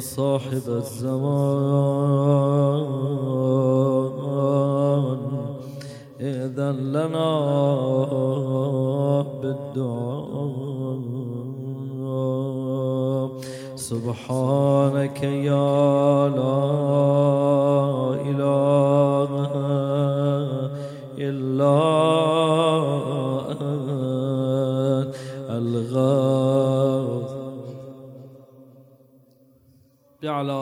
صاحب الزمان.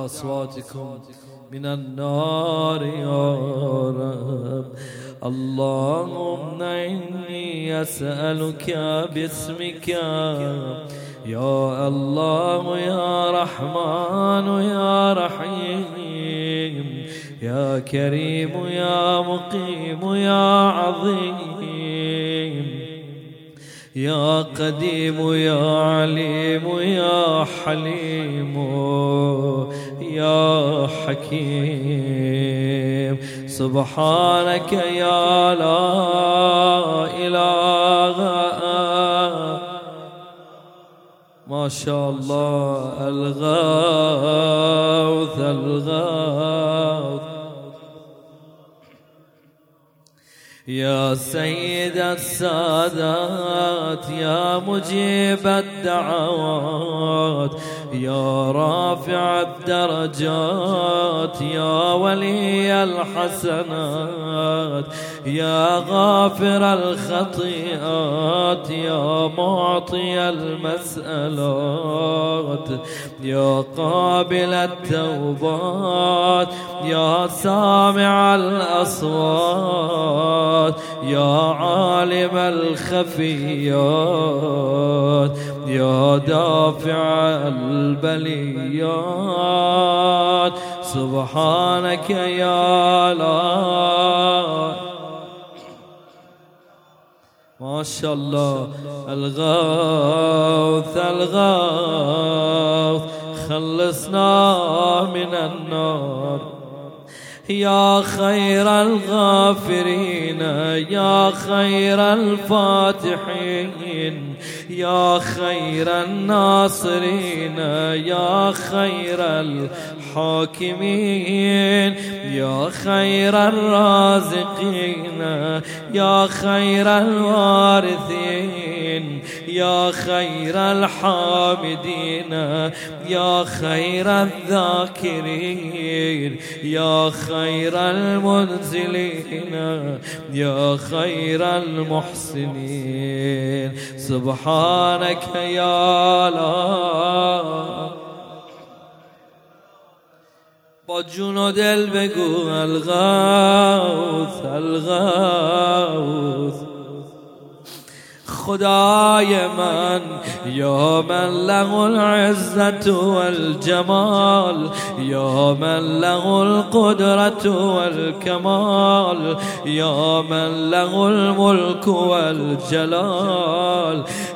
أصواتكم من النار يا رب. اللهم إني أسألك باسمك. يا الله يا رحمن يا رحيم. يا كريم يا مقيم يا عظيم. يا قديم يا عليم يا حليم. سبحانك يا لا إله ما شاء الله الغوث الغوث. يا سيد السادات يا مجيب الدعوات. يا رافع الدرجات يا ولي الحسنات. يا غافر الخطيئات يا معطي المسألات يا قابل التوبات يا سامع الأصوات يا عالم الخفيات يا دافع البليات. سبحانك يا لا ما شاء الله الغوث الغوث. خلصنا من النار. يا خير الغافرين يا خير الفاتحين. يا خير الناصرين يا خير الحاكمين يا خير الرازقين يا خير الوارثين يا خير الحامدين يا خير الذاكرين يا خير المنزلين يا خير المحسنين. سبحانك يا لا. با جون و دل بگو الغوث الغوث. خدای من. من له العزت والجمال من له القدرت والکمال یا من له الملك والجلال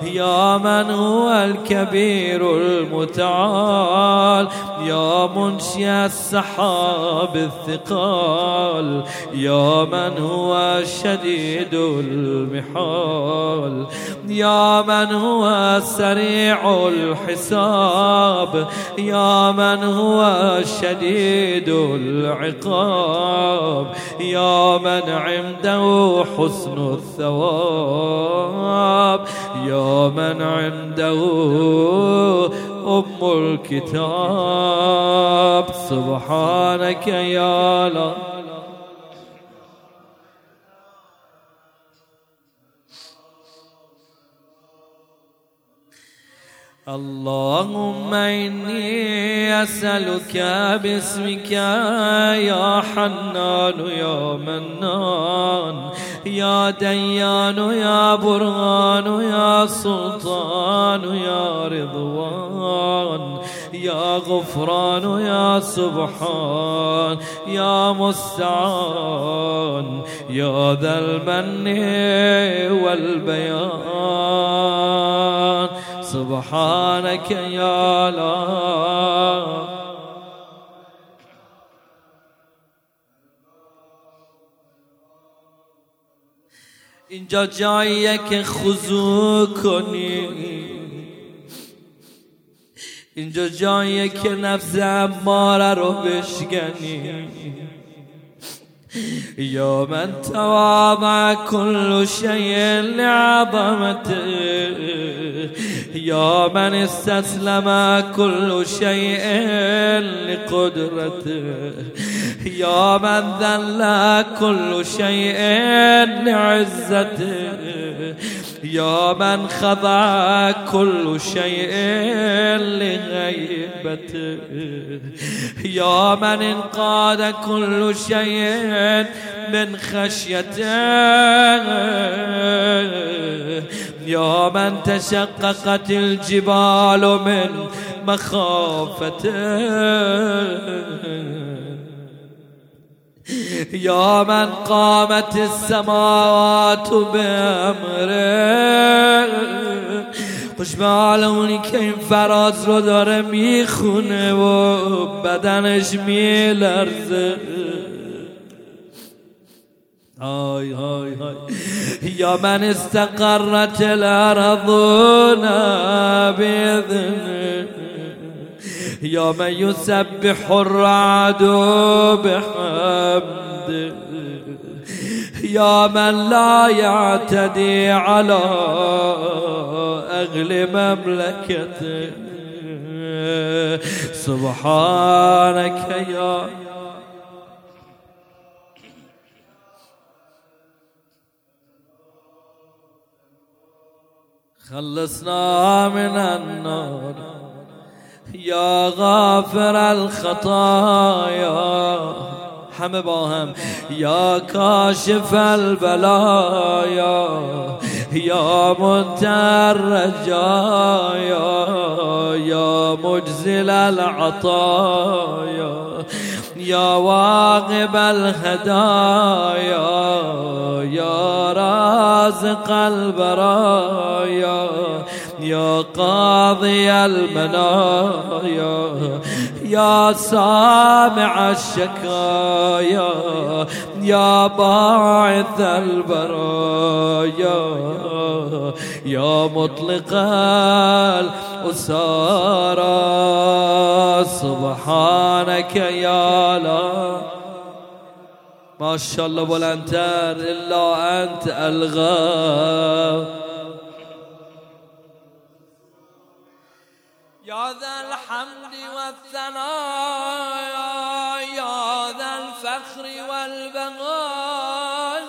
یا من هو الكبير المتعال یا منشی السحاب الثقال یا من هو شدید المحال. يا من هو سريع الحساب؟ يا من هو شديد العقاب؟ يا من عنده حسن الثواب؟ يا من عنده أم الكتاب؟ سبحانك يا الله اللهم إني أسألك باسمك يا حنان يا منان يا ديان يا برهان يا سلطان يا رضوان يا غفران يا سبحان يا مستعان يا ذا المن والبيان. سبحانك يا لا. اینجا جاییه که خضوع کنی. اینجا جاییه که نفس اماره رو بشگنی من تواضع كل شيء لعظمته. يا من استسلم كل شيء لقدرته. يا من ذل كل شيء لعزته. يا من خضع كل شيء لغيبته. يا من انقاد كل شيء من خشيته. يا من تشققت الجبال من مخافته. يا من قامت السماوات بأمره. خوش به که این فراز رو داره می‌خونه و بدنش میلرزه. هاي هاي هاي يا من استقرت الأرض بإذنه يا من يسبح الرعد بحمده يا من لا يعتدي على أغل مملكته سبحانك يا خلصنا من النار. يا غافر الخطايا. همه با هم یا کاشف البلایا یا منتر رجایا یا مجزل العطایا یا واقب الهدایا یا رازق البرایا يا قاضي المنايا يا سامع الشكايا يا باعث البرايا يا مطلق الأسارى سبحانك يا لا. ما شاء الله بلندتر إلا أنت الغاب يا الحمد والثناء يا ذا الفخر والبهاء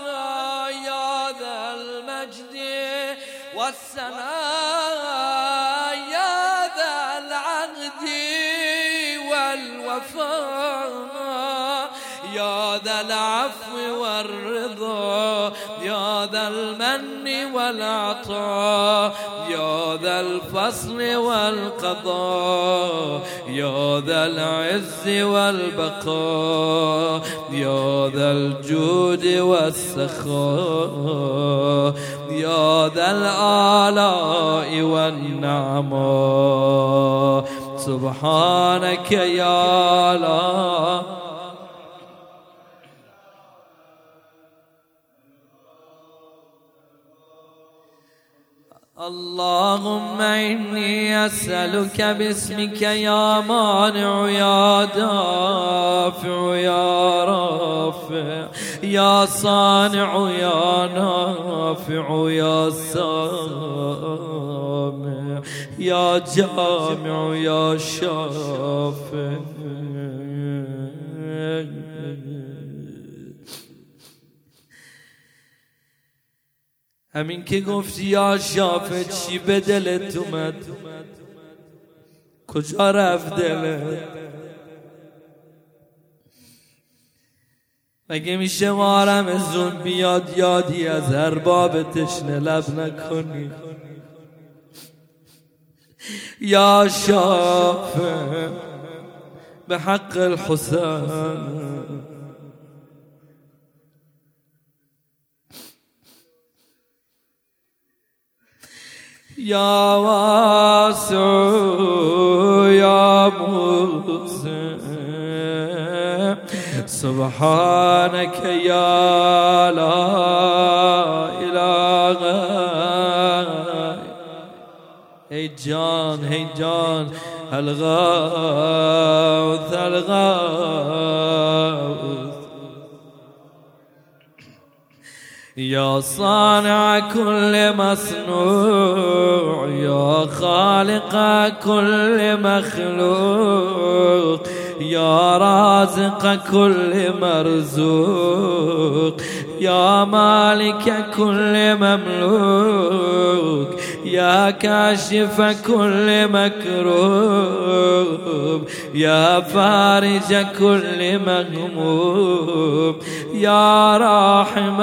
يا ذا المجد والسناء يا ذا العهد والوفاء. يا ذا العفو والرضا. ذا المن والعطاء يا ذا الفصل والقضاء يا ذا العز والبقاء يا ذا الجود والسخاء يا ذا الآلاء والنعماء. سبحانك يا الله اللهم إني أسألك باسمك يا مانع يا دافع يا رافع يا صانع يا نافع يا سامع يا جامع يا شافع همین که گفتی یا شافی چی به دلت اومد؟ کجا رفت دلت؟ مگه میشه ماه رمضون بیاد یادی از ارباب تشنه لب نکنی؟ یا شافی به حق الحسین يا واسع يا موسى سبحانك يا لا إله ای جان ای جان الغوث الغوث يا صانع كل مصنوع يا خالق كل مخلوق يا رازق كل مرزوق يا مالك كل مملوك يا كاشف كل مكروب يا فارج كل مغموم يا راحم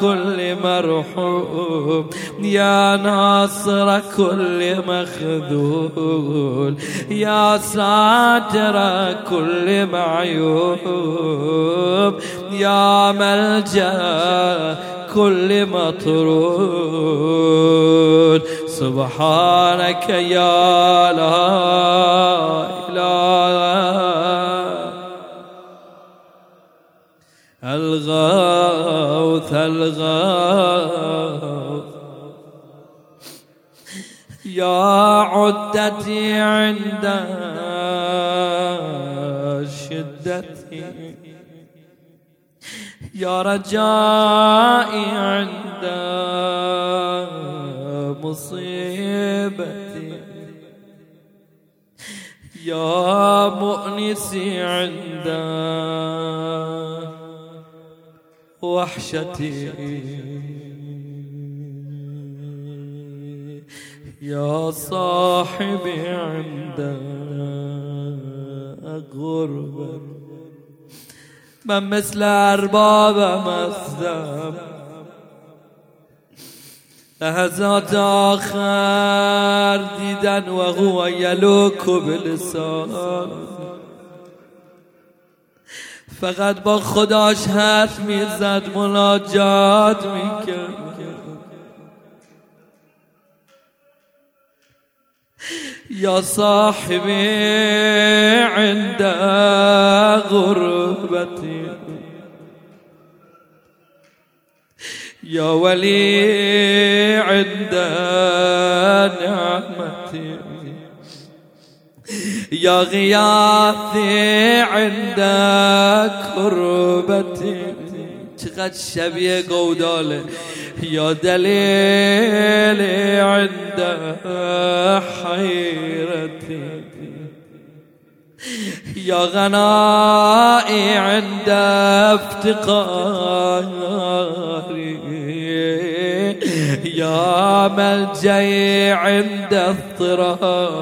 كل مرحوم يا ناصر كل مخذول يا ساتر كل معيوب يا ملجأ كل مطرود. سبحانك يا لا إله الغوث الغوث. يا عدتي عند شدتي. يا رجائي عند مصيبتي. يا مؤنسي عند وحشتي. يا صاحبي عند غربتي. من مثل ارباب مصدم لحظات آخر دیدن و هو یلوک بلسان فقط با خداش حرف می‌زد مناجات می‌کرد. يا صاحبي عند غربتي. يا ولي عند نعمتي. يا غياثي عند كربتي چقدر شبیه گوداله. یا دلیل عند حیرتی. يا غنائي عند افتقاري يا ملجئي عند اضطراري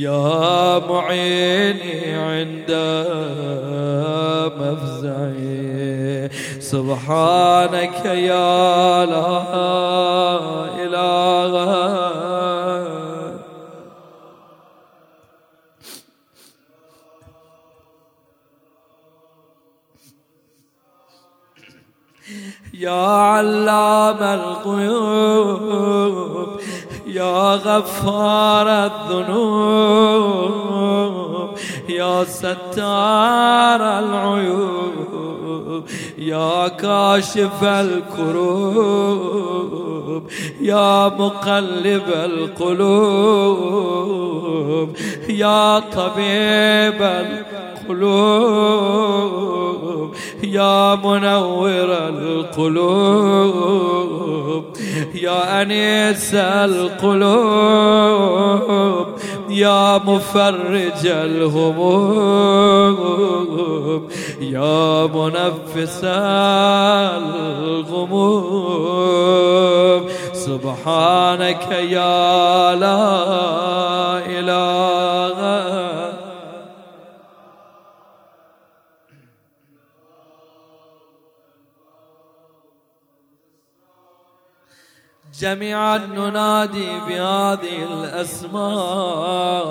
يا معيني عند مفزعي. سبحانك يا لا إله. يا علام الغيوب. يا غفار الذنوب يا ستار العيوب يا كاشف الكروب يا مقلب القلوب يا طبيب القلوب. يا منور القلوب يا أنيس القلوب يا مفرج الهموم يا منفس الغموم. سبحانك يا لا جميعا ننادي بهذه الأسماء.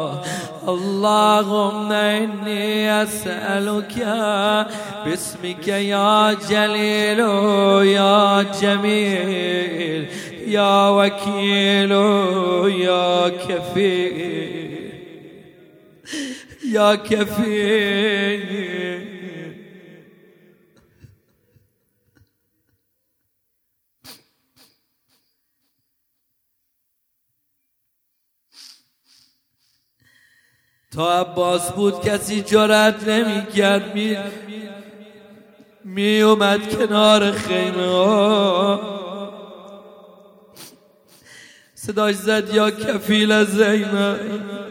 اللهم إني أسألك باسمك يا جليل يا جميل يا وكيل يا كفيل يا كفيل. تا عباس بود کسی جرأت نمی‌کرد می می اومد کنار خیمه. ها صداش زد یا کفیل زینب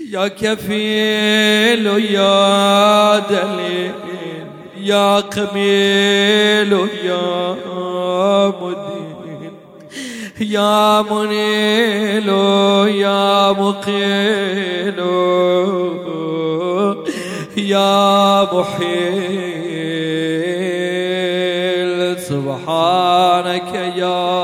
یا کفیل و یا دلیل یا قمیل و یا مدین. یا منیل و یا مقیل یا محیل سبحانك یا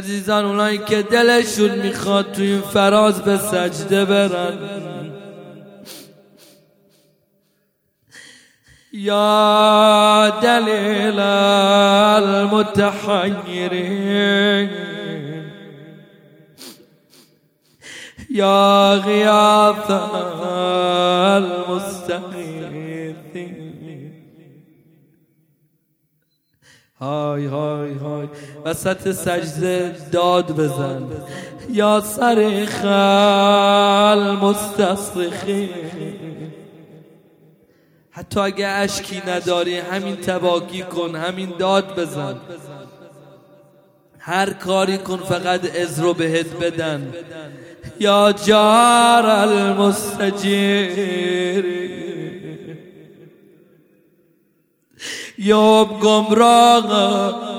عزیزان اونایی که دلشون می‌خواد توی این فراز به سجده برن. یا دلیل المتحیرین. یا غیاث المستغیثین های های های. وسط سجده داد بزن. یا سر خل مستصرخی حتی اگه اشکی نداری همین تباکی کن همین داد بزن. هر کاری کن فقط از رو بهت بدن. یا جار المستجیر. یا گمراه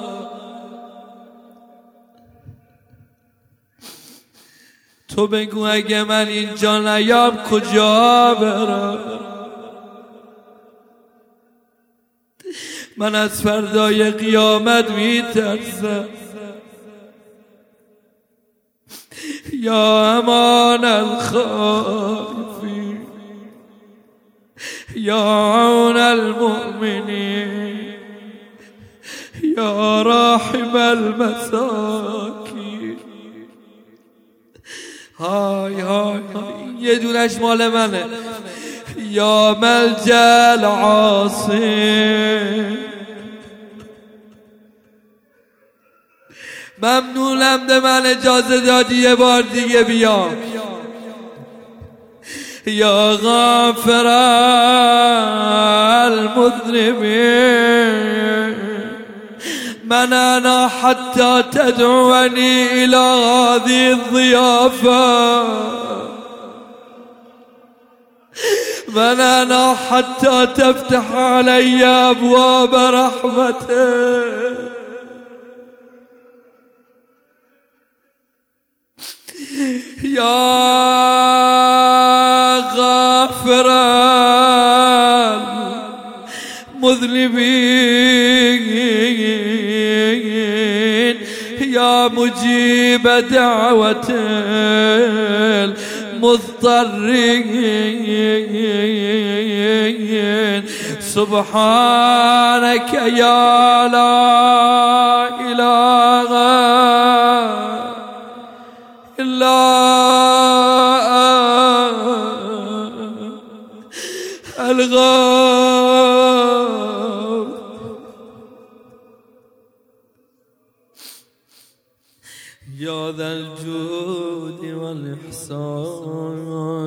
تو بگو اگه من اینجا نیام کجا برم؟ من از فردای قیامت میترسم. يا أمان الخائفين یا عون المؤمنین. یا راحم المساکین. های های یه دونش مال منه. یا ملجل عاصم ممنونم ده من اجازه دادی یه بار دیگه بیام. یا غافر المذنبين من أنا حتى تدعوني إلى هذه الضيافة. من أنا حتى تفتح علي أبواب رحمتك يا غافرا مذنبين. يا مجيب دعوة المضطرين. سبحانك يا لا إله الغار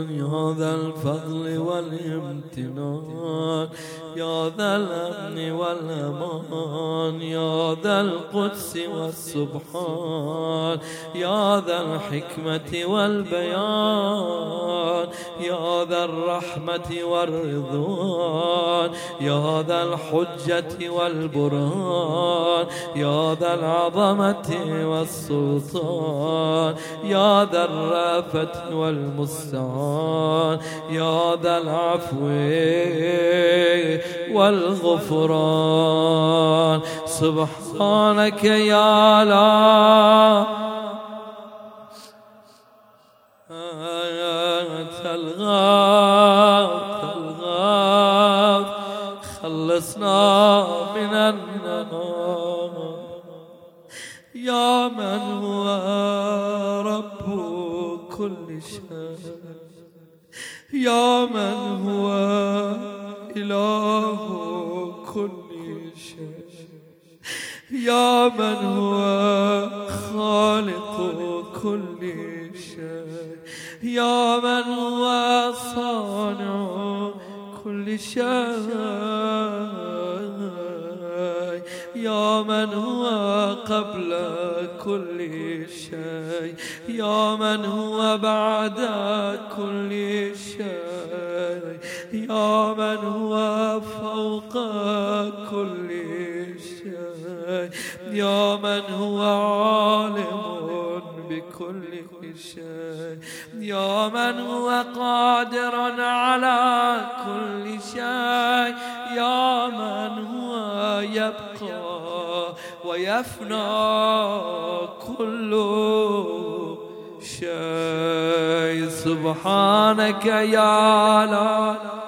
والإحسان يا ذا الفضل والامتنان. يا ذا الأمن والأمان يا ذا القدس والسبحان يا ذا الحكمة والبيان يا ذا الرحمة والرضوان يا ذا الحجة والبرهان يا ذا العظمة والسلطان يا ذا الرافة والمستعان يا ذا العفو. والغفران. سبحانك يا لا الغاث الغاث خلصنا من النار يا من هو رب كل شيء. يا من هو إله كل شيء يا من هو خالق كل شيء؟ يا من هو صانع كل شيء؟ يا من هو قبل كل شيء؟ يا من هو بعد كل شيء؟ يا من هو فوق كل شيء. يا من هو عالم بكل شيء. يا من هو قادر على كل شيء. يا من هو يبقى ويفنى كل شيء. سبحانك يا لا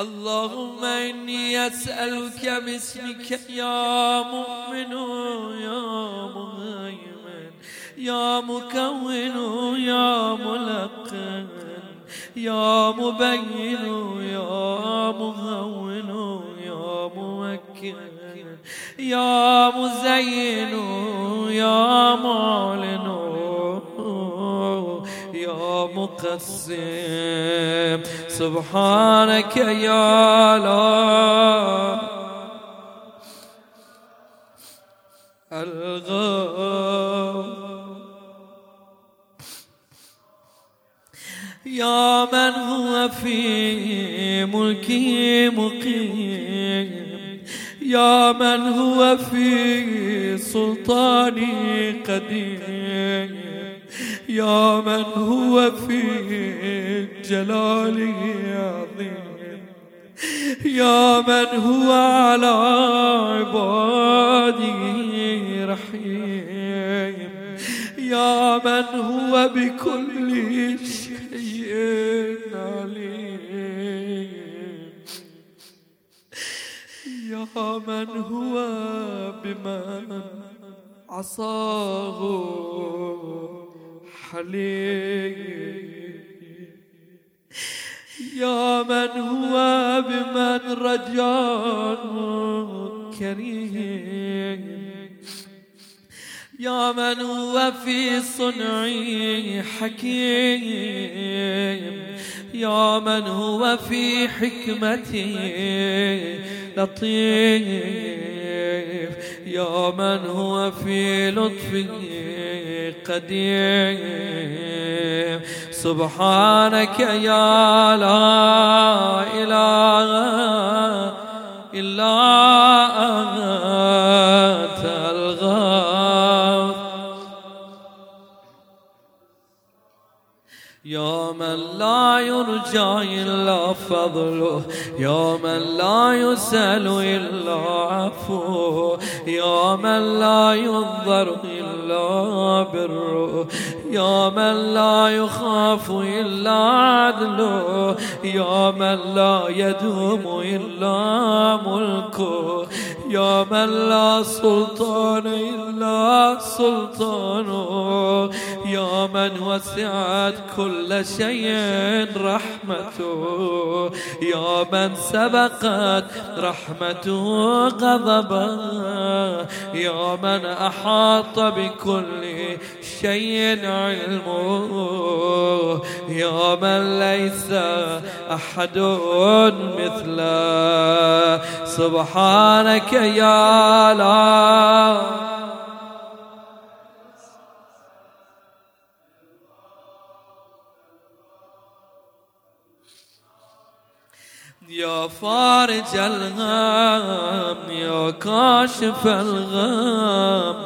اللهم إني أسألك باسمك يا مؤمن يا مهيمن يا مكون يا ملقن يا مبين يا مهون يا موكل يا مزين يا معلن مقسم سبحانك يا لا يا من هو في ملكه مقيم. يا من هو في سلطانه قديم. يا من هو في جلاله عظيم يا من هو على عباده رحيم. يا من هو بكل شيء عليم. يا من هو بمن عصاه. حليم. يا من هو بمن رجاه كريم. يا من هو في صنعي حكيم. يا من هو في حكمته لطيف. يا من هو في لطفه قديم. سبحانك يا لا إله إلا يرجى إلا فضله. يا من لا يسأل إلا عفوه يا من لا ينظر إلا بره يا من لا يخاف إلا عدله يا من لا يدوم إلا ملكه يا من لا سلطان إلا سلطانه يا من وسعت كل شيء رحمته. يا من سبقت رحمته غضبا يا من أحاط بكل شيء علمه. يا من ليس أحد مثله. سبحانك یا اللہ يا فارج الغم يا كاشف الغم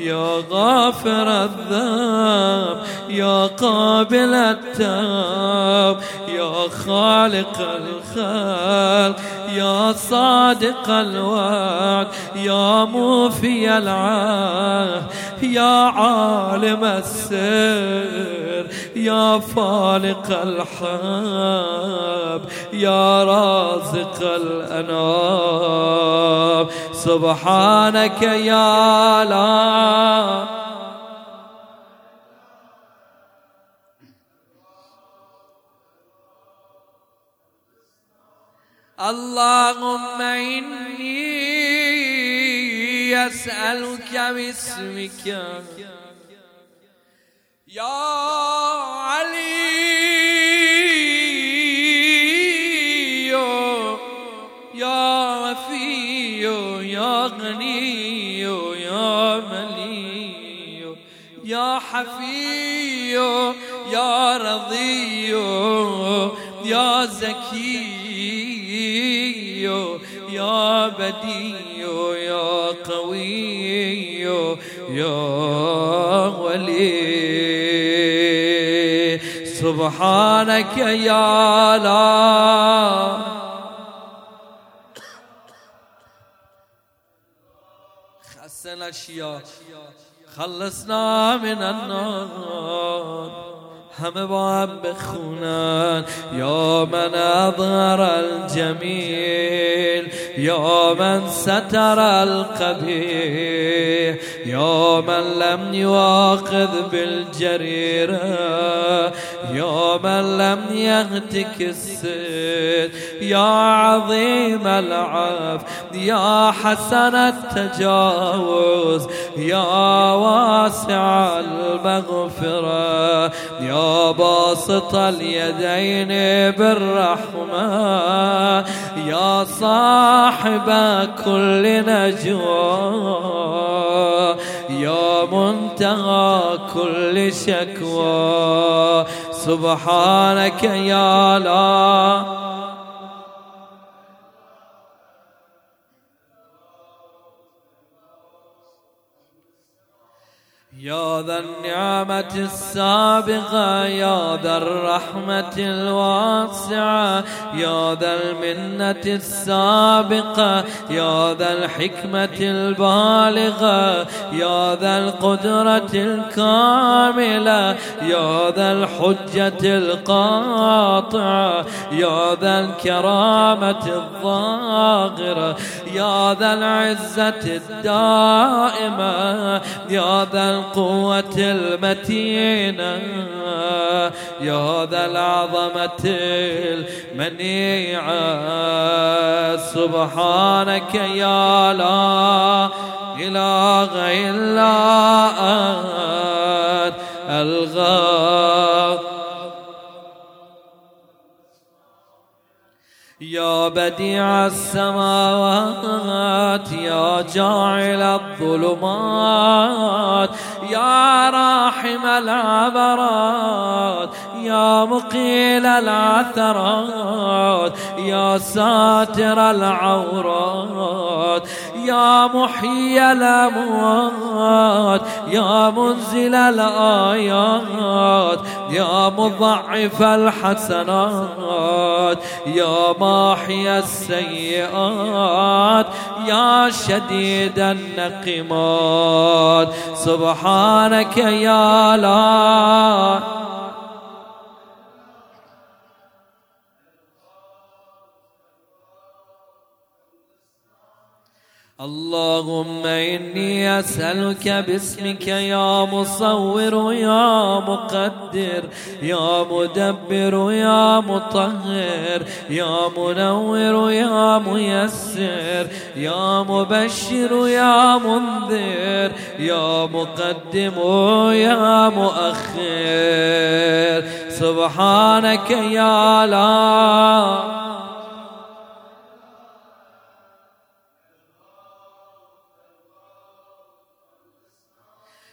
يا غافر الذنب يا قابل التوب يا خالق الخلق يا صادق الوعد يا موفي العهد يا عالم السر يا فالق الحب يا رازق الأنام. سبحانك يا لا. اللهم إني أسألك باسمك. يا علي حفي يا رضي يا زكي يا بدي يا قوي يا ولي. سبحانك يا لا. خسنا الأشياء. خلصنا من النار. همه با هم بخونن. یا من اظهر الجمیل یا من ستر القبیح یا من لم یواخذ بالجریره یا من لم يهتك السد یا عظیم العف یا حسن التجاوز یا واسع المغفرة یا باسط اليدين بالرحمة. يا صاحب كل نجوى. يا منتهى كل شكوى. سبحانك يا لا يا ذا النعمة السابغة يا ذا الرحمة الواسعة يا ذا المنة السابقة يا ذا الحكمة البالغة يا ذا القدرة الكاملة يا ذا الحجة القاطعة يا ذا الكرامة الظاهرة يا ذا العزة الدائمة يا ذا القوة المتينة يا ذا العظمة المنيعة. سبحانك يا لا إله إلا أنت الغاب يا بديع السماوات يا جاعل الظلمات يا راحم العبرات يا مقيل العثرات يا ساتر العورات يا محيي الأموات يا منزل الآيات يا مضعف الحسنات يا ماحي السيئات يا شديد النقمات. سبحانك يا لا اللهم إني أسألك باسمك يا مصور يا مقدر يا مدبر يا مطهر يا منور يا ميسر يا مبشر يا منذر يا مقدم يا مؤخر. سبحانك يا لا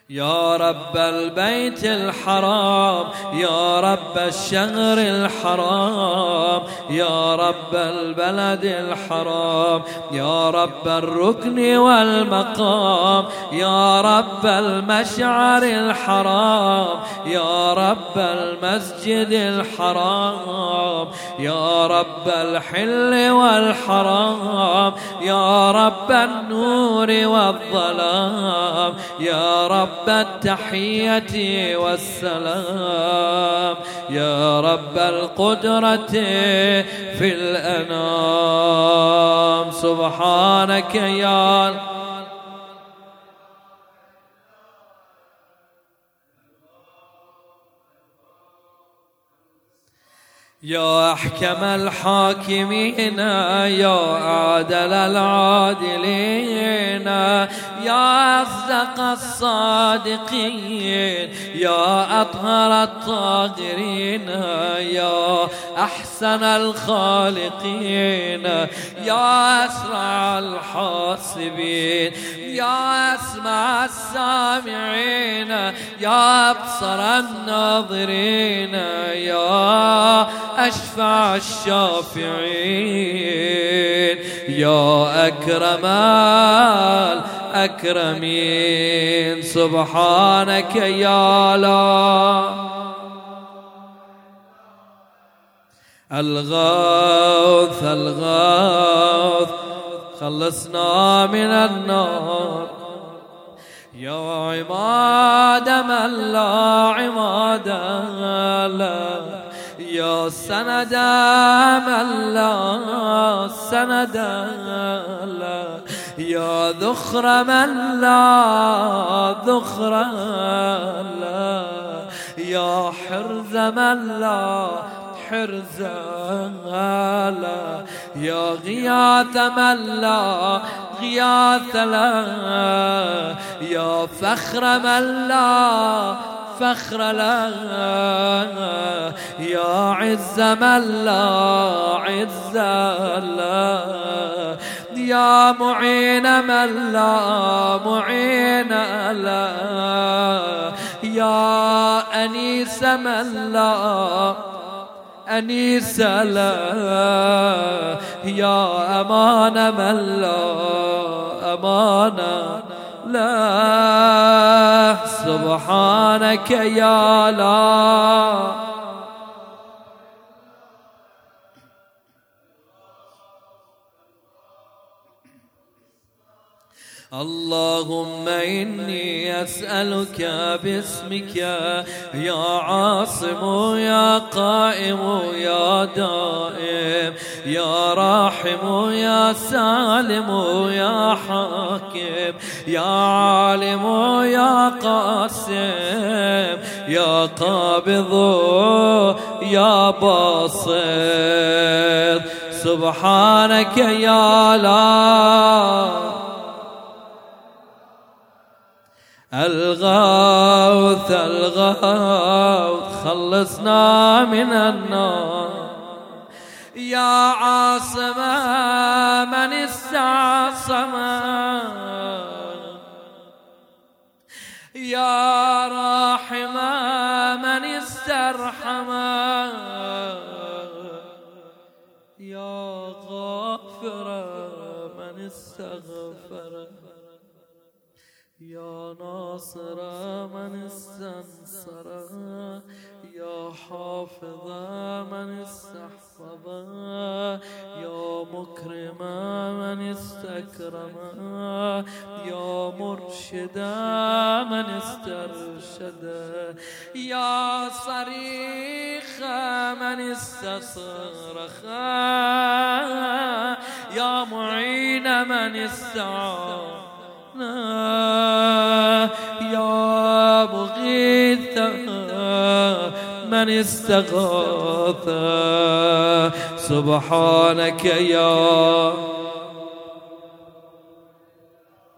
يا رب البيت الحرام يا رب الشهر الحرام يا رب البلد الحرام يا رب الركن والمقام يا رب المشعر الحرام يا رب المسجد الحرام يا رب الحل والحرام يا رب النور والظلام يا رب رب التحية والسلام. يا رب القدرة في الأنام. سبحانك يا يا أحكم الحاكمين يا عادل العادلين يا أصدق الصادقين يا أطهر الطاهرين يا أحسن الخالقين يا أسرع الحاسبين يا أسمع السامعين يا أبصر الناظرين يا أشفع الشافعين يا أكرم الأكرمين سبحانك يا لا. الغوث الغوث. خلصنا من النار. يا عماد من لا عماد لا يا سند من لا سند لا يا ذخر من لا ذخر لا. يا حرز من لا حرزالا يا غياث من لا غياث لا. يا فخر من لا فخر لا يا عز من لا عز لا يا معين من لا معين لا يا أنيس من لا أنيس لا يا أمان من لا أمان. لا سبحانك يا لا اللهم إني أسألك باسمك يا عاصم يا قائم يا دائم يا راحم يا سالم يا حاكم يا عالم يا قاسم يا قابض يا باسط سبحانك يا لا الغوث الغوث خلصنا من النار. يا عاصم من استعصم يا ناصر من استنصر يا حافظ من استحفظ يا مكرم من استكرم يا مرشد من استرشد يا صريخ من استصرخ يا معين من استعان يا مغيث من استغاث سبحانك يا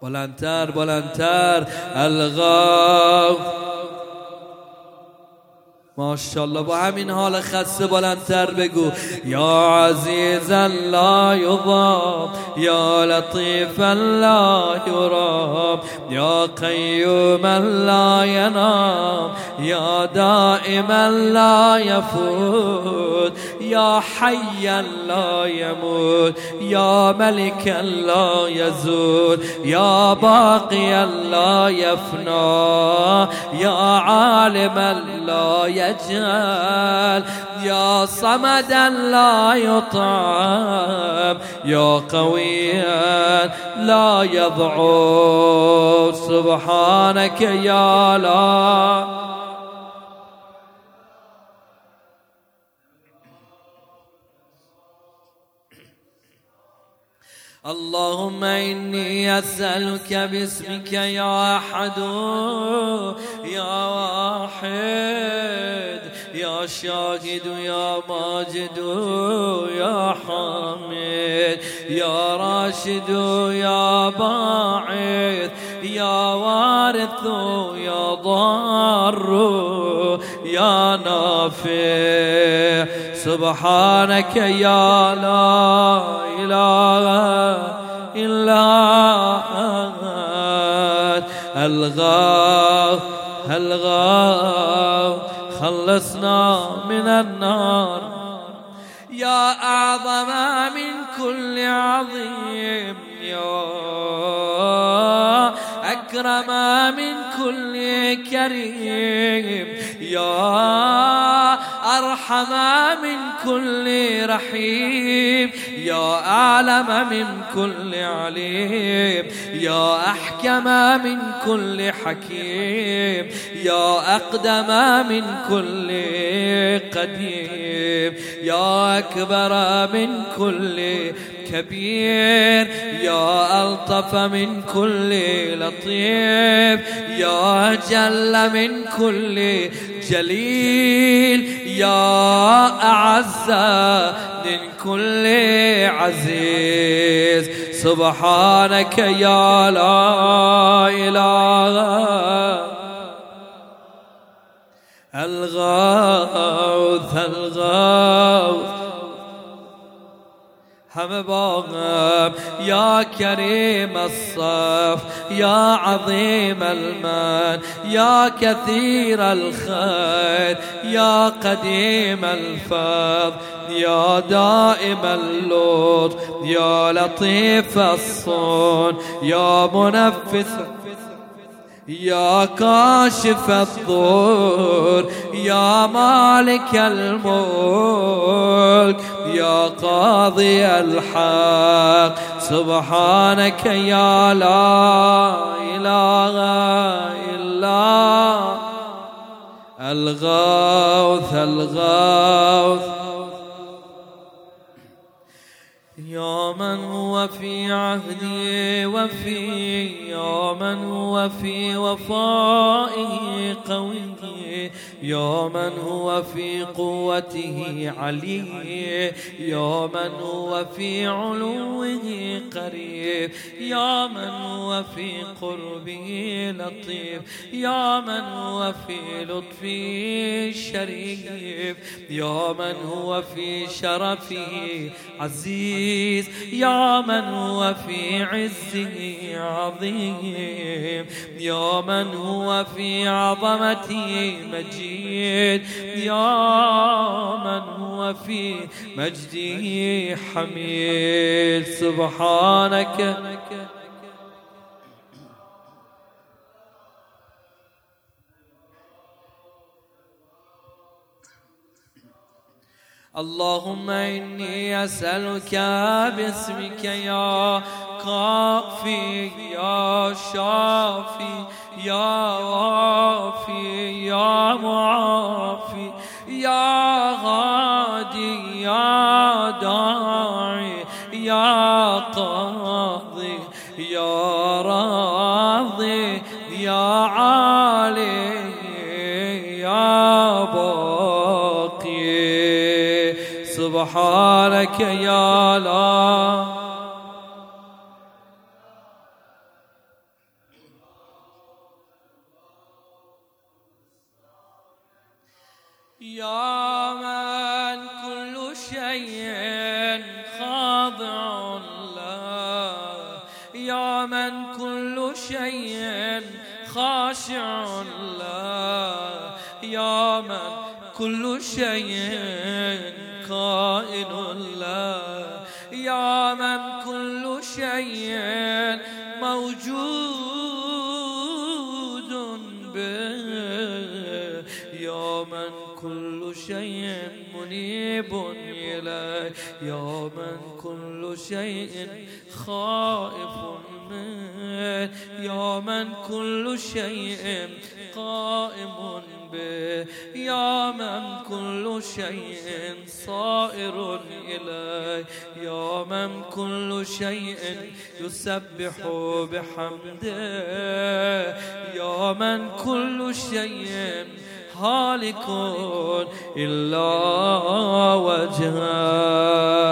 بلندتر بلندتر الغوث. ماشاءالله با همین حال خسته بلندتر بگو. یا عزیز لا یضام یا لطیف لا یرام یا قیوم لا ینام یا دائم لا یفوت یا حی لا یموت یا ملک لا یزول یا باقی لا یفنا یا عالم لا يجهل يا صمدا لا يطعم يا قويا لا يضعف. سبحانك يا لا اللهم إني أسألك باسمك يا أحد يا واحد يا شاهد يا ماجد يا حامد يا راشد يا باعث يا وارث يا ضار يا نافع. سبحانك يا لا إله إلا أنت. الغاف الغاف خلصنا من النار. يا أعظم من كل عظيم. يا أكرم من كل كريم. يا أرحم من كل رحيم. يا أعلم من كل عليم. يا أحكم من كل حكيم. يا أقدم من كل قديم. يا أكبر من كل كبير. يا ألطف من كل لطيف. يا جل من كل جليل. يا أعز من كل عزيز. سبحانك يا لا إله. الغوث الغوث باغم يا كريم الصف يا عظيم المن يا كثير الخير يا قديم الفضل يا دائم اللطف يا لطيف الصون يا منفس يا كاشف الضر يا مالك الملك يا قاضي الحق. سبحانك يا لا إله إلا الغوث الغوث. من هو في عهدي وفي يا من هو في وفائه قوي يا من هو في قوته علي يا من هو في علوه قريب. يا من هو في قربه لطيف. يا من هو في لطفه شريف. يا من هو في شرفه عزيز. يا من هو في عزه عظيم. يا من هو في عظمته مجيد. يا من هو في مجده حميد. سبحانك اللهم إني أسألك باسمك يا كافي يا شافي يا وافي يا معافي يا غادي يا سبحانك يا لا. يا من كل شيء خاضع له. يا من كل شيء خاشع له. يا من كل شيء قائل له يا من كل شيء موجود شيء منيب إليه. يا من كل شيء خائف منه. يا من كل شيء قائم به. يا من كل شيء صائر إليه. يا من كل شيء يسبح بحمده. يا من كل شيء هالك إلا وجهه.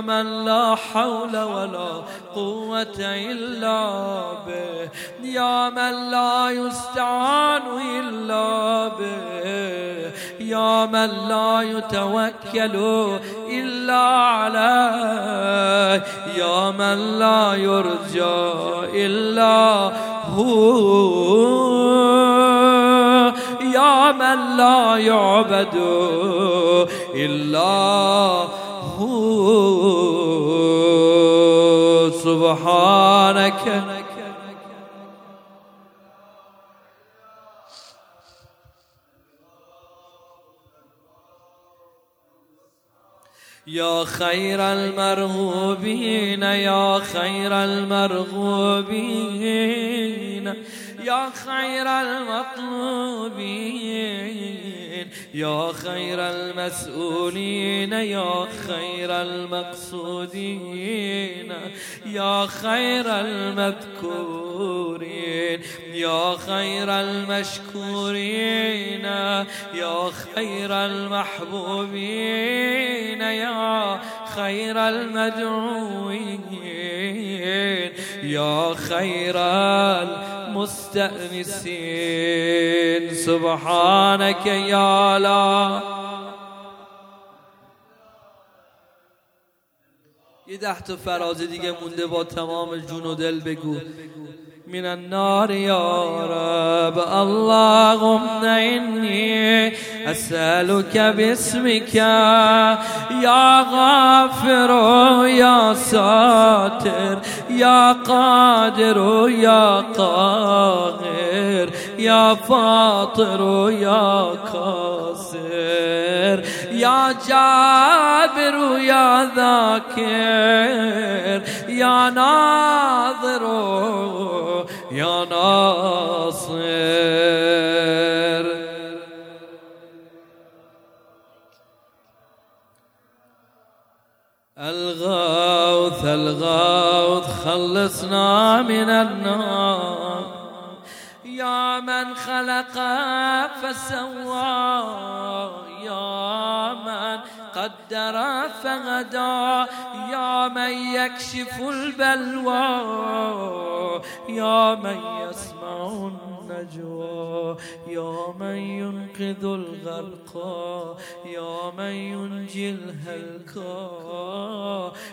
يا من لا حول ولا قوة إلا به. يا من لا يستعان إلا به. يا من لا يتوكل إلا عليه. يا من لا يرجى إلا هو. يا من لا يعبد إلا هو سبحانك. يا خير المرغوبين يا خير المرغوبين يا خير المطلوبين يا خير المسؤولين يا خير المقصودين يا خير المذكورين يا خير المشكورين يا خير المحبوبين يا خير المدعوين يا خير المستأنسين سبحانك يا لا. یه ده تا فراز دیگه مونده با تمام جون و دل بگو. من النار يا رب. اللهم إني أسألك باسمك يا غافر يا ساتر يا قادر يا قاهر يا فاطر يا كاسر يا جابر يا ذاكر يا ناظر يا ناصر. الغوث الغوث خلصنا من النار. يا من خلق فسوى يا من قدر فغدا يا من يكشف البلوى يا من يسمع النجوى يا من ينقذ الغرقى يا من ينجي الهلكى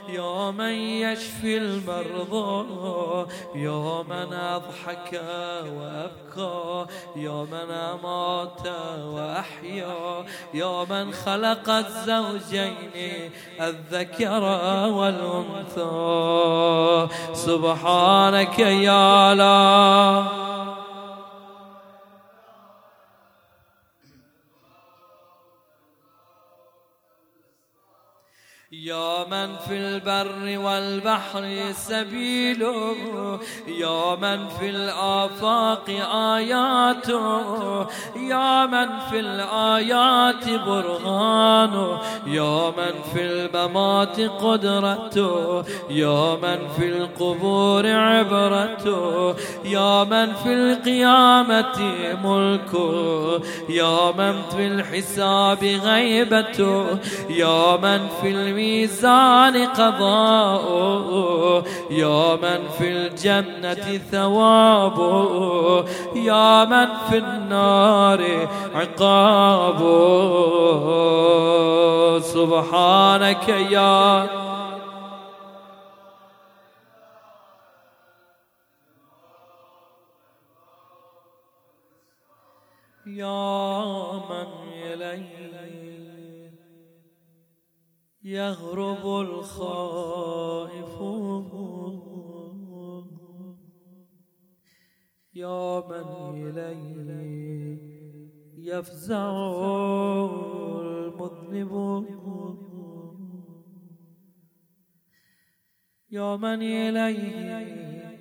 يا من يشفي المرضى يا من أضحك وأبكى يا من أمات وأحيا يا من خلق الزوجين الذكر والأنثى. سبحانك يا لا يا من في البر والبحر سبيل يا من في الآفاق آيات يا من في الآيات برهان يا من في الممات قدرة يا من في القبور عبرة يا من في القيامة ملك يا من في الحساب غيبة يا من في الميزان قضاء. يا من في الجنة ثواب. يا من في النار عقاب. سبحانك يا يا من إليه يغرب الخائف يا من إليه يفزع المذنب يا من إليه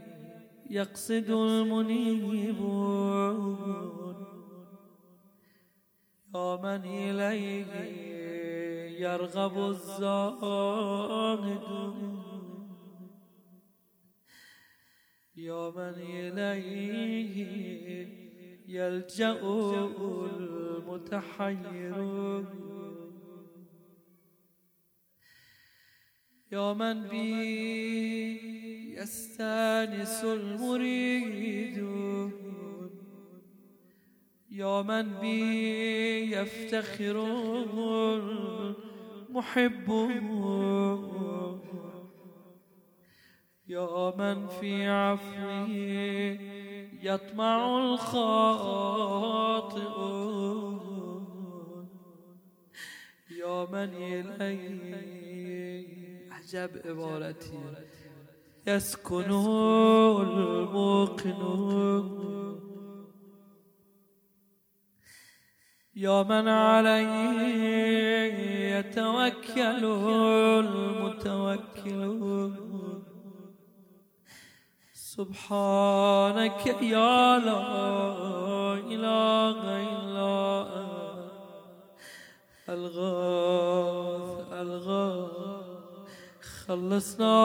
يقصد المنيب يا من إليه يرغب الزاهد يا من إليه يلجأ المتحير. يا من بي يستانس المريد. يا من بي يفتخر المحب يا من في عفوه يطمع الخاطئ. يا من إليه عجب عبارتي. يسكن الموقن. يا من عليه يتوكل المتوكل. سبحانك يا لا إله إلا ألغاث ألغاث. خلصنا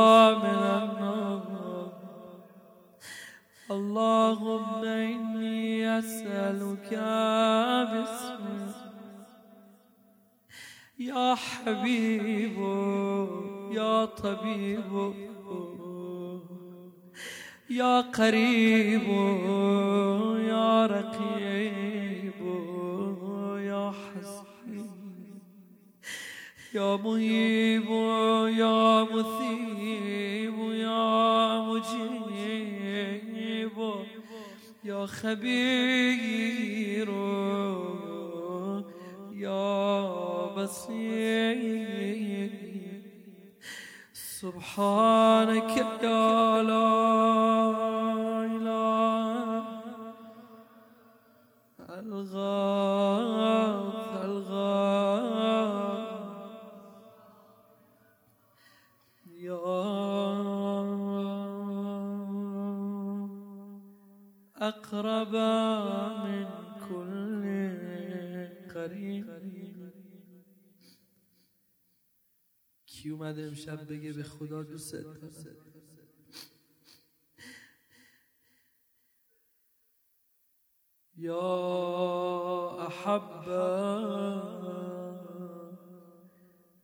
من النار اللهم إني أسألك باسمك. يا حبيب يا طبيب يا قريب يا رقيب يا حسيب يا مهيب يا مثيب يا مجيب. يا خبير يا بصير سبحانك يا لا إله الغاث الغاث يا أقرب من كل قريب. کی اومده امشب بگه به خدا دوست دارم؟ یا احب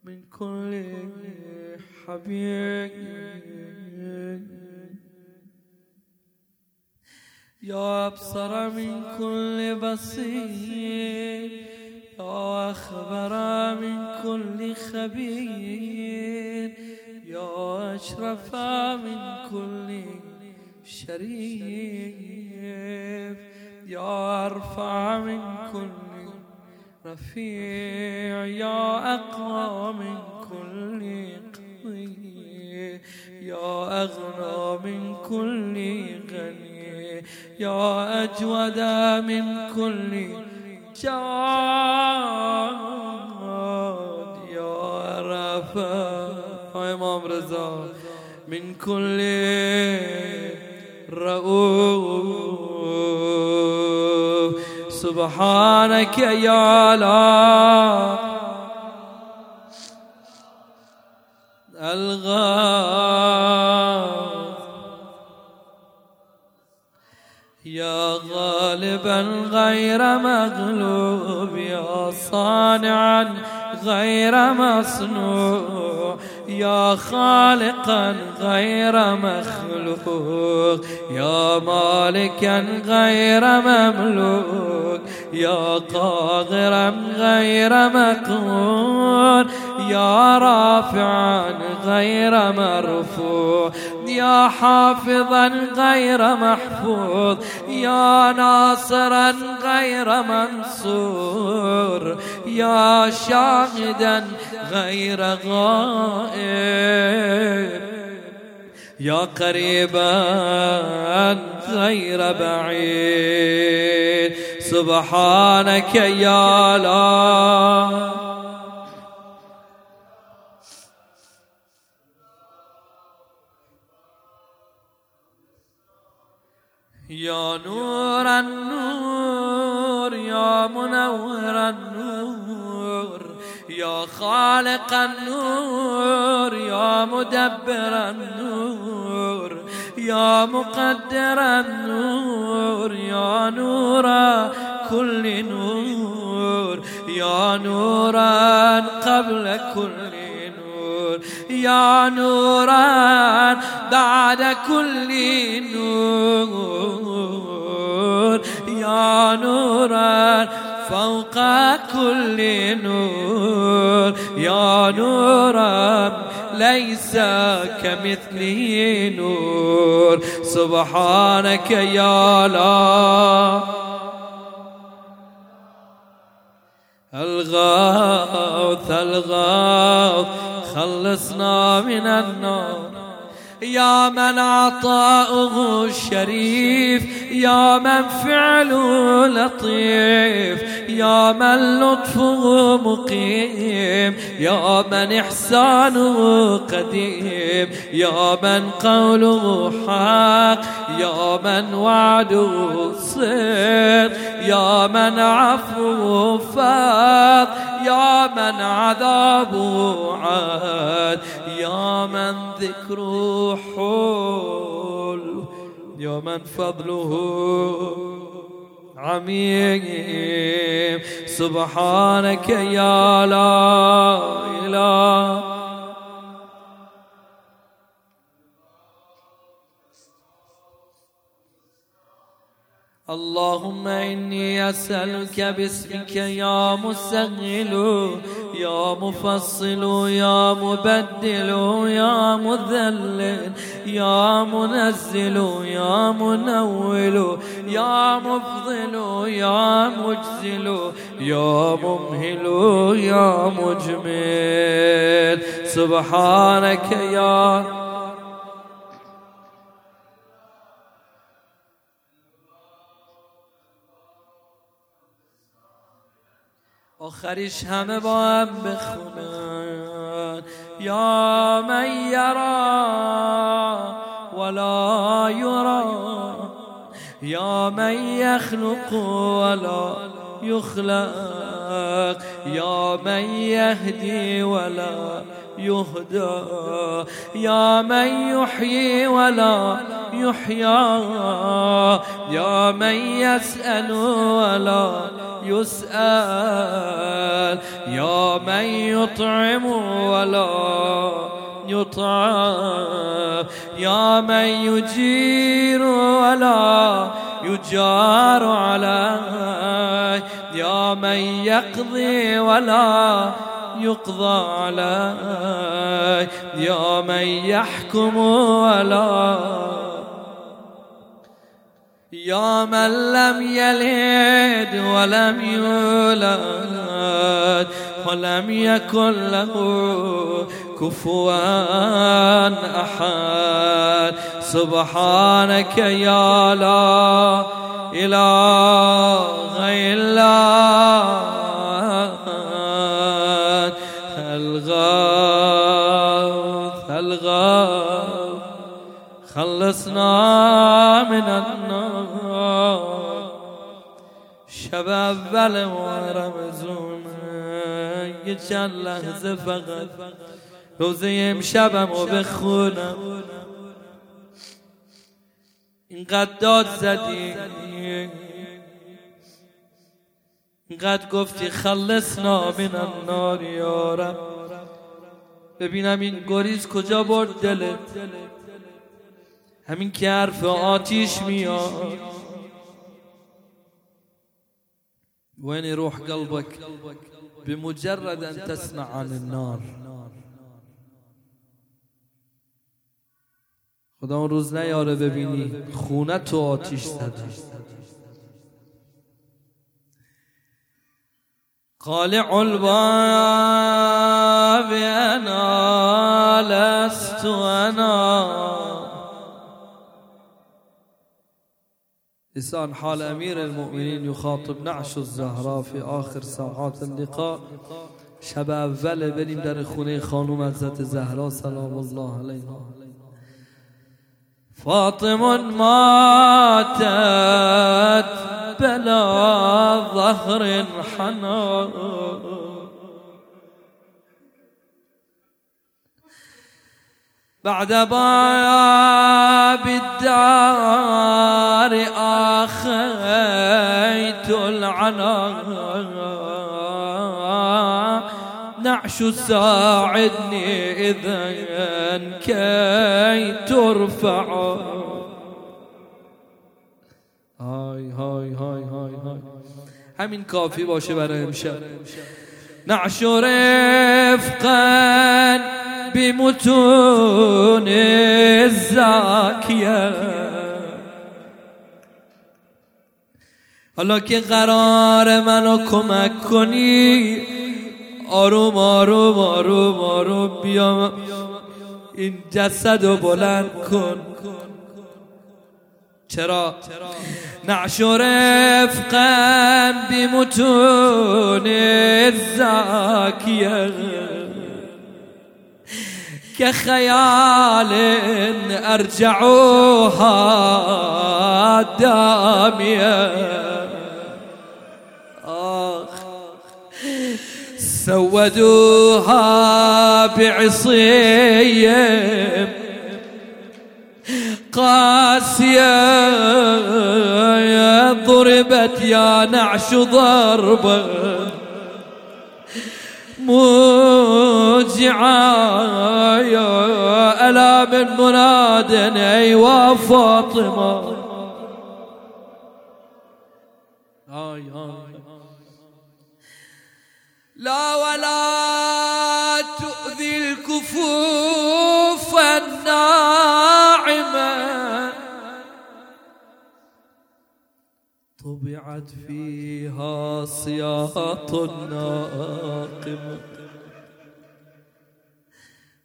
من كل حبيب يا أبصر من كل بصير يا أخبر من كل خبير يا أشرف من كل شريف يا أرفع من كل رفيع يا أقوى من كل قوي يا أغنى من كل غني. يا أجود من كل جواد يا رفاق معوذا من كل رؤوف. سبحانك يا لا. الغاث غير مغلوب يا صانعا غير مصنوع. يا خالقا غير مخلوق. يا مالكا غير مملوك. يا قاهرا غير مقهور يا رافعا غير مرفوع. يا حافظا غير محفوظ يا ناصرا غير منصور يا شاهدا غير غائب يا قريبا غير بعيد. سبحانك يا لا يا نور النور يا منور النور يا خالق النور يا مدبر النور يا مقدر النور يا نور كل نور يا نورا قبل كل نور يا نورا بعد كل نور. يا نورا فوق كل نور. يا نورا ليس كمثله نور. سبحانك يا لا الغاث الغاث خلصنا من النار. يا من عطاؤه الشريف يا من فعله لطيف يا من لطفه مقيم يا من إحسانه قديم يا من قوله حق يا من وعده صدق يا من عفوه فاض يا من عذابه عاد. يا من ذكره حول يا من فضله عميم سبحانك يا لا إله. اللهم إني أسألك باسمك يا مسهل. يا مفصل يا مبدل يا مذلل يا منزل يا منول يا مفضل يا مجزل يا ممهل يا مجمل. سبحانك يا آخرش همه با هم بخونن. یا من یرا ولا یرا. یا من یخلق ولا يخلق يا من يهدي ولا يهدى. يا من يحيي ولا يحيى يا من يسأل ولا يسأل. يا من يطعم ولا يطعم. يا من يجير ولا يجار عليه. يا من يقضي ولا يقضى عليه يا من يحكم ولا. يا من لم يلد ولم يولد ولم يكن له كفوا أحد. سبحانك يا لا إله إلا خلصنا من النار. شب اول ما رمزون یه چند لحظه فقط روزه امشبم رو بخونم. اینقدر داد زدی. اینقدر گفتی خلصنا من النار یارم. ببینم این گریز کجا برد دلت. همین که حرف آتیش میاد. وين يروح قلبك بمجرد أن تسمع عن النار. خدا اون روز نیاره ببینی خونه تو آتیش زده قالع الباب انا لست انا. لسان حال أمير المؤمنين يخاطب نعش الزهراء في آخر ساعات اللقاء. شب اول بریم در خونه خانوم حضرت زهرا سلام الله علیها. فاطم ماتت بلا ظهر حنا. بعد باب الدار آخيت العنا نعش ساعدني إذا كي ترفع. هاي هاي هاي هاي هاي. همین کافی باشه برای امشب. نعش رفقا. بمتون الزاکیه حالا که قرار منو کمک کنی آروم آروم آروم آروم بیام. این جسد رو بلند کن. چرا؟ نعش رفقا بمتون الزاکیه كخيال أرجعوها دامية. آخ. سودوها بعصية قاسية. ضربت يا نعش ضربة. موجعة يا ألا من مناد أيوا فاطمة لا ولا طبعت فيها صياط ناقمة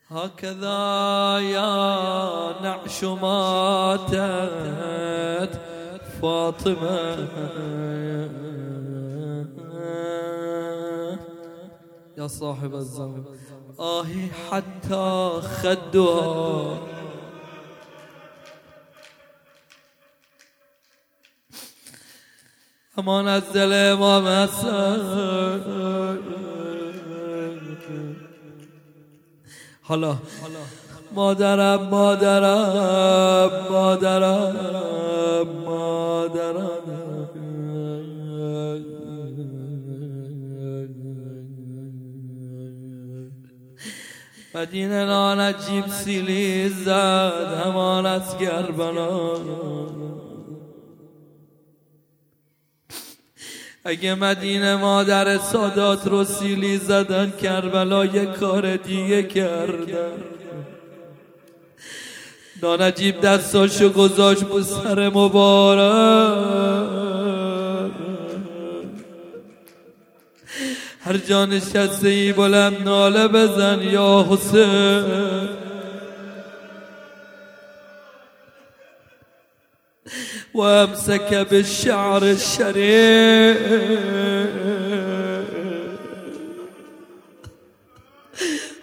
هكذا يا نعش ماتت فاطمة. يا صاحب الزمن آهي حتى خدها. امان از دل امام حالا. مادرم مادرم مادرم مادرم. مدینه نانجیب سیلی زد همان از گربنا اگه مدینه مادر سادات رو سیلی زدن کربلا یه کار دیگه کردن. نانجیب دستاشو گذاشت رو سر مبارک. هر جا نشسته ای بلند ناله بزن یا حسین. وامسك بالشعر الشريف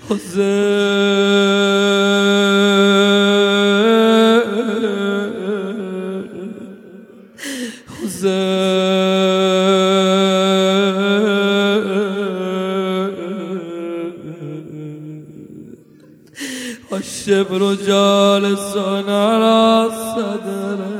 حزين حزين والشبر جالس على صدره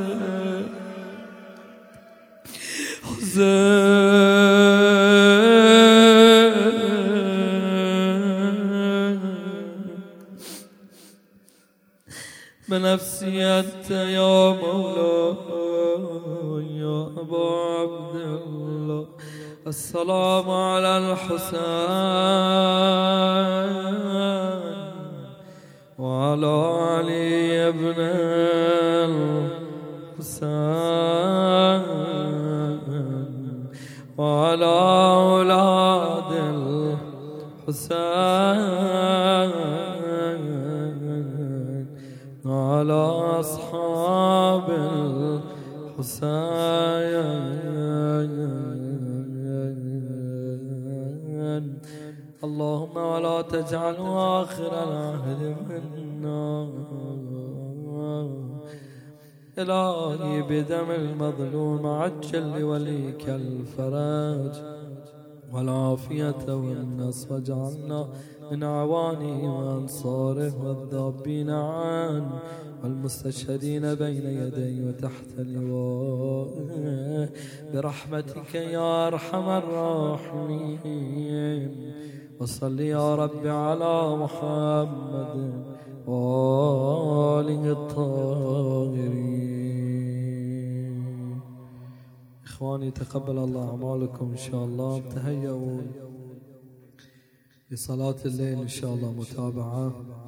بنفسي أنت يا مولاي يا أبا عبد الله. السلام على الحسين وعلى علي بن الحسين. وعلى أولاد الحسين على أصحاب الحسين. اللهم ولا تجعل آخر العهد منا. إلهي بدم المظلوم عجل لوليك الفرج والعافية والنصر واجعلنا من أعوانه وأنصاره والذابين عنه والمستشهدين بين يديه وتحت لوائه برحمتك يا أرحم الراحمين. وصل يا رب على محمد وآله الطاهرين. إخواني تقبل الله أعمالكم إن شاء الله. تهيئوا لصلاة الليل إن شاء الله متابعة.